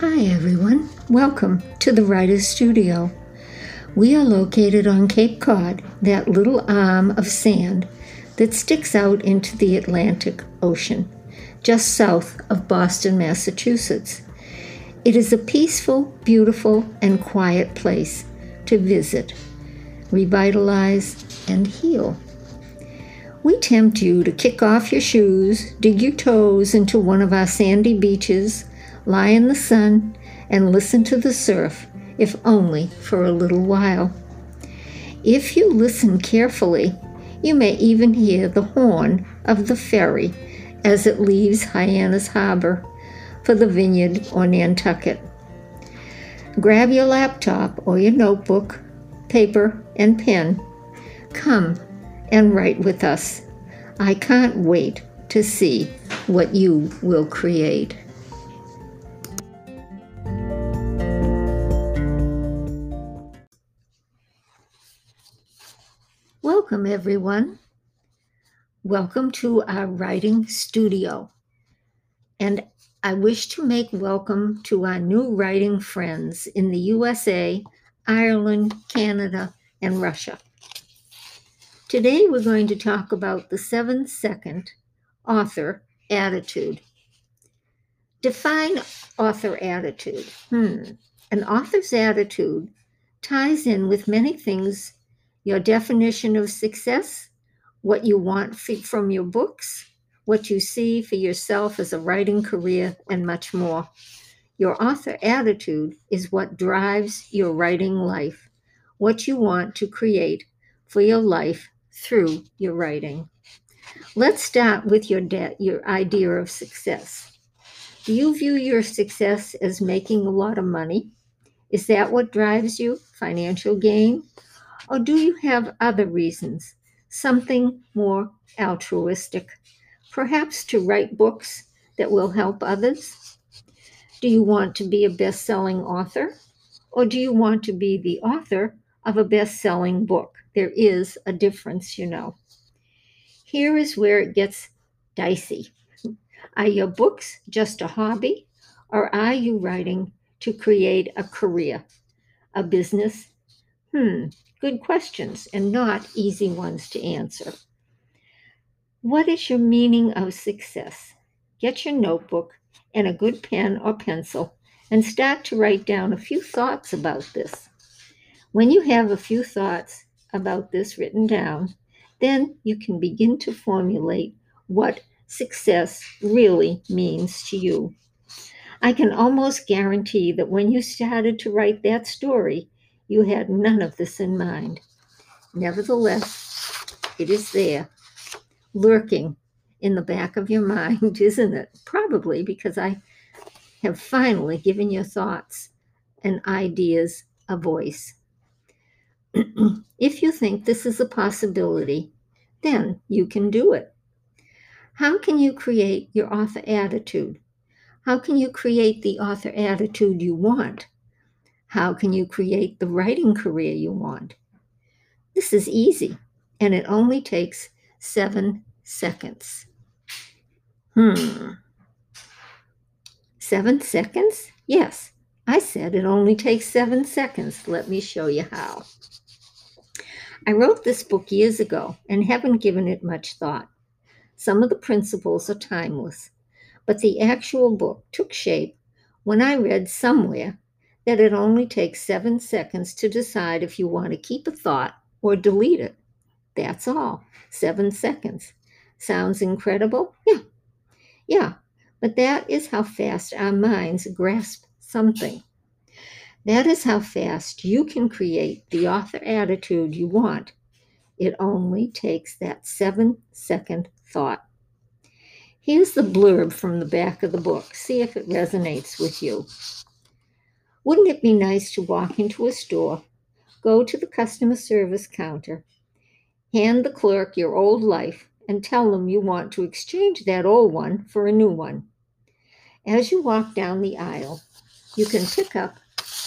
Hi, everyone. Welcome to the Writer's Studio. We are located on Cape Cod, that little arm of sand that sticks out into the Atlantic Ocean, just south of Boston, Massachusetts. It is a peaceful, beautiful, and quiet place to visit, revitalize, and heal. We tempt you to kick off your shoes, dig your toes into one of our sandy beaches, lie in the sun, and listen to the surf, if only for a little while. If you listen carefully, you may even hear the horn of the ferry as it leaves Hyannis Harbor for the vineyard or Nantucket. Grab your laptop or your notebook, paper, and pen. Come and write with us. I can't wait to see what you will create. Welcome, everyone. Welcome to our writing studio. And I wish to make welcome to our new writing friends in the USA, Ireland, Canada, and Russia. Today we're going to talk about the seven second author attitude. Define author attitude. Hmm. An author's attitude ties in with many things your definition of success, what you want from your books, what you see for yourself as a writing career, and much more. Your author attitude is what drives your writing life, what you want to create for your life through your writing. Let's start with your de- your idea of success. Do you view your success as making a lot of money? Is that what drives you? Financial gain? Or do you have other reasons? Something more altruistic? Perhaps to write books that will help others? Do you want to be a best selling author? Or do you want to be the author of a best selling book? There is a difference, you know. Here is where it gets dicey. Are your books just a hobby, or are you writing to create a career, a business? Hmm, good questions and not easy ones to answer. What is your meaning of success? Get your notebook and a good pen or pencil and start to write down a few thoughts about this. When you have a few thoughts, about this written down, then you can begin to formulate what success really means to you. I can almost guarantee that when you started to write that story, you had none of this in mind. Nevertheless, it is there, lurking in the back of your mind, isn't it? Probably because I have finally given your thoughts and ideas a voice. if you think this is a possibility, then you can do it. How can you create your author attitude? How can you create the author attitude you want? How can you create the writing career you want? This is easy, and it only takes seven seconds. Hmm. Seven seconds? Yes, I said it only takes seven seconds. Let me show you how. I wrote this book years ago and haven't given it much thought. Some of the principles are timeless, but the actual book took shape when I read somewhere that it only takes seven seconds to decide if you want to keep a thought or delete it. That's all. Seven seconds. Sounds incredible? Yeah. Yeah. But that is how fast our minds grasp something. That is how fast you can create the author attitude you want. It only takes that seven second thought. Here's the blurb from the back of the book. See if it resonates with you. Wouldn't it be nice to walk into a store, go to the customer service counter, hand the clerk your old life, and tell them you want to exchange that old one for a new one? As you walk down the aisle, you can pick up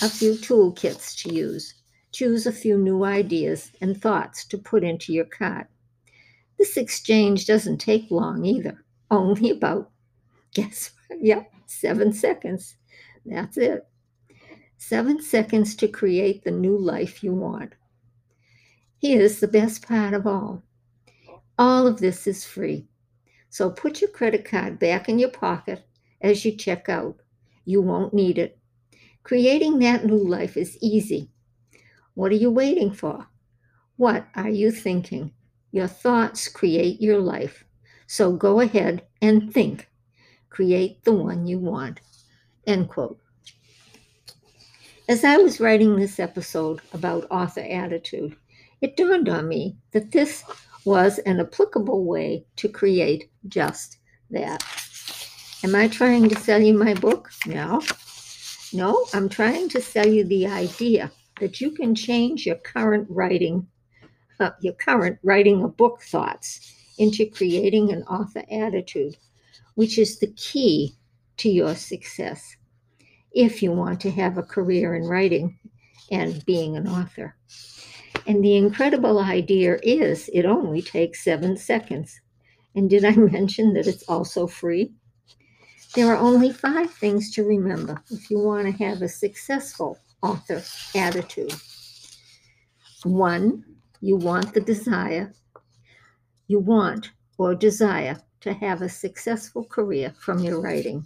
a few toolkits to use. Choose a few new ideas and thoughts to put into your cart. This exchange doesn't take long either, only about, guess, what? yep, seven seconds. That's it. Seven seconds to create the new life you want. Here's the best part of all all of this is free. So put your credit card back in your pocket as you check out. You won't need it. Creating that new life is easy. What are you waiting for? What are you thinking? Your thoughts create your life. So go ahead and think. Create the one you want. End quote. As I was writing this episode about author attitude, it dawned on me that this was an applicable way to create just that. Am I trying to sell you my book? No. No, I'm trying to sell you the idea that you can change your current writing, uh, your current writing a book thoughts into creating an author attitude, which is the key to your success if you want to have a career in writing and being an author. And the incredible idea is it only takes seven seconds. And did I mention that it's also free? There are only five things to remember if you want to have a successful author attitude. One, you want the desire, you want or desire to have a successful career from your writing.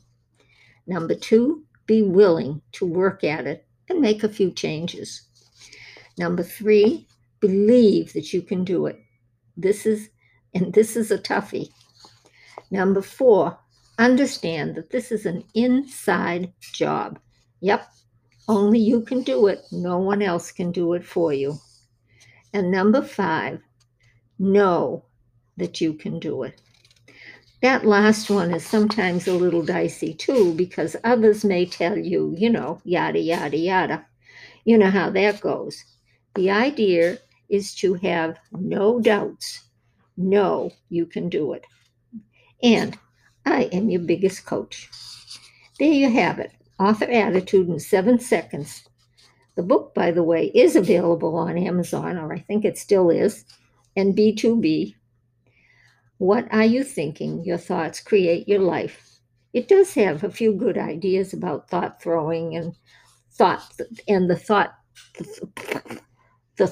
Number two, be willing to work at it and make a few changes. Number three, believe that you can do it. This is, and this is a toughie. Number four, understand that this is an inside job. Yep, only you can do it. No one else can do it for you. And number five, know that you can do it. That last one is sometimes a little dicey too, because others may tell you, you know, yada, yada, yada. You know how that goes. The idea is to have no doubts. Know you can do it. And I am your biggest coach. There you have it Author Attitude in Seven Seconds. The book, by the way, is available on Amazon, or I think it still is, and B2B. What are you thinking? Your thoughts create your life. It does have a few good ideas about thought throwing and thought and the thought the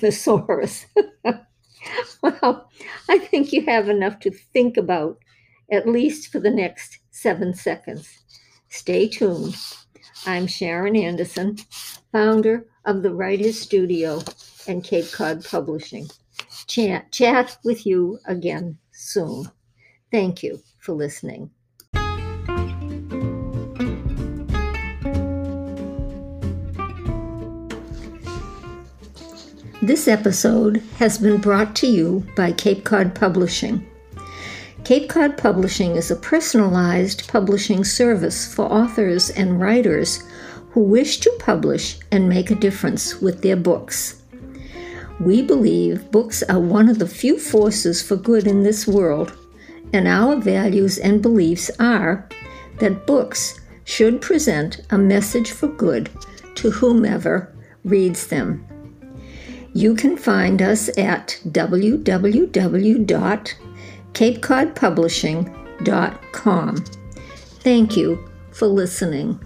thesaurus. well, I think you have enough to think about at least for the next seven seconds. Stay tuned. I'm Sharon Anderson, founder of the Writers Studio and Cape Cod Publishing. Chat, chat with you again soon. Thank you for listening. This episode has been brought to you by Cape Cod Publishing. Cape Cod Publishing is a personalized publishing service for authors and writers who wish to publish and make a difference with their books. We believe books are one of the few forces for good in this world, and our values and beliefs are that books should present a message for good to whomever reads them. You can find us at www.capecodpublishing.com. Thank you for listening.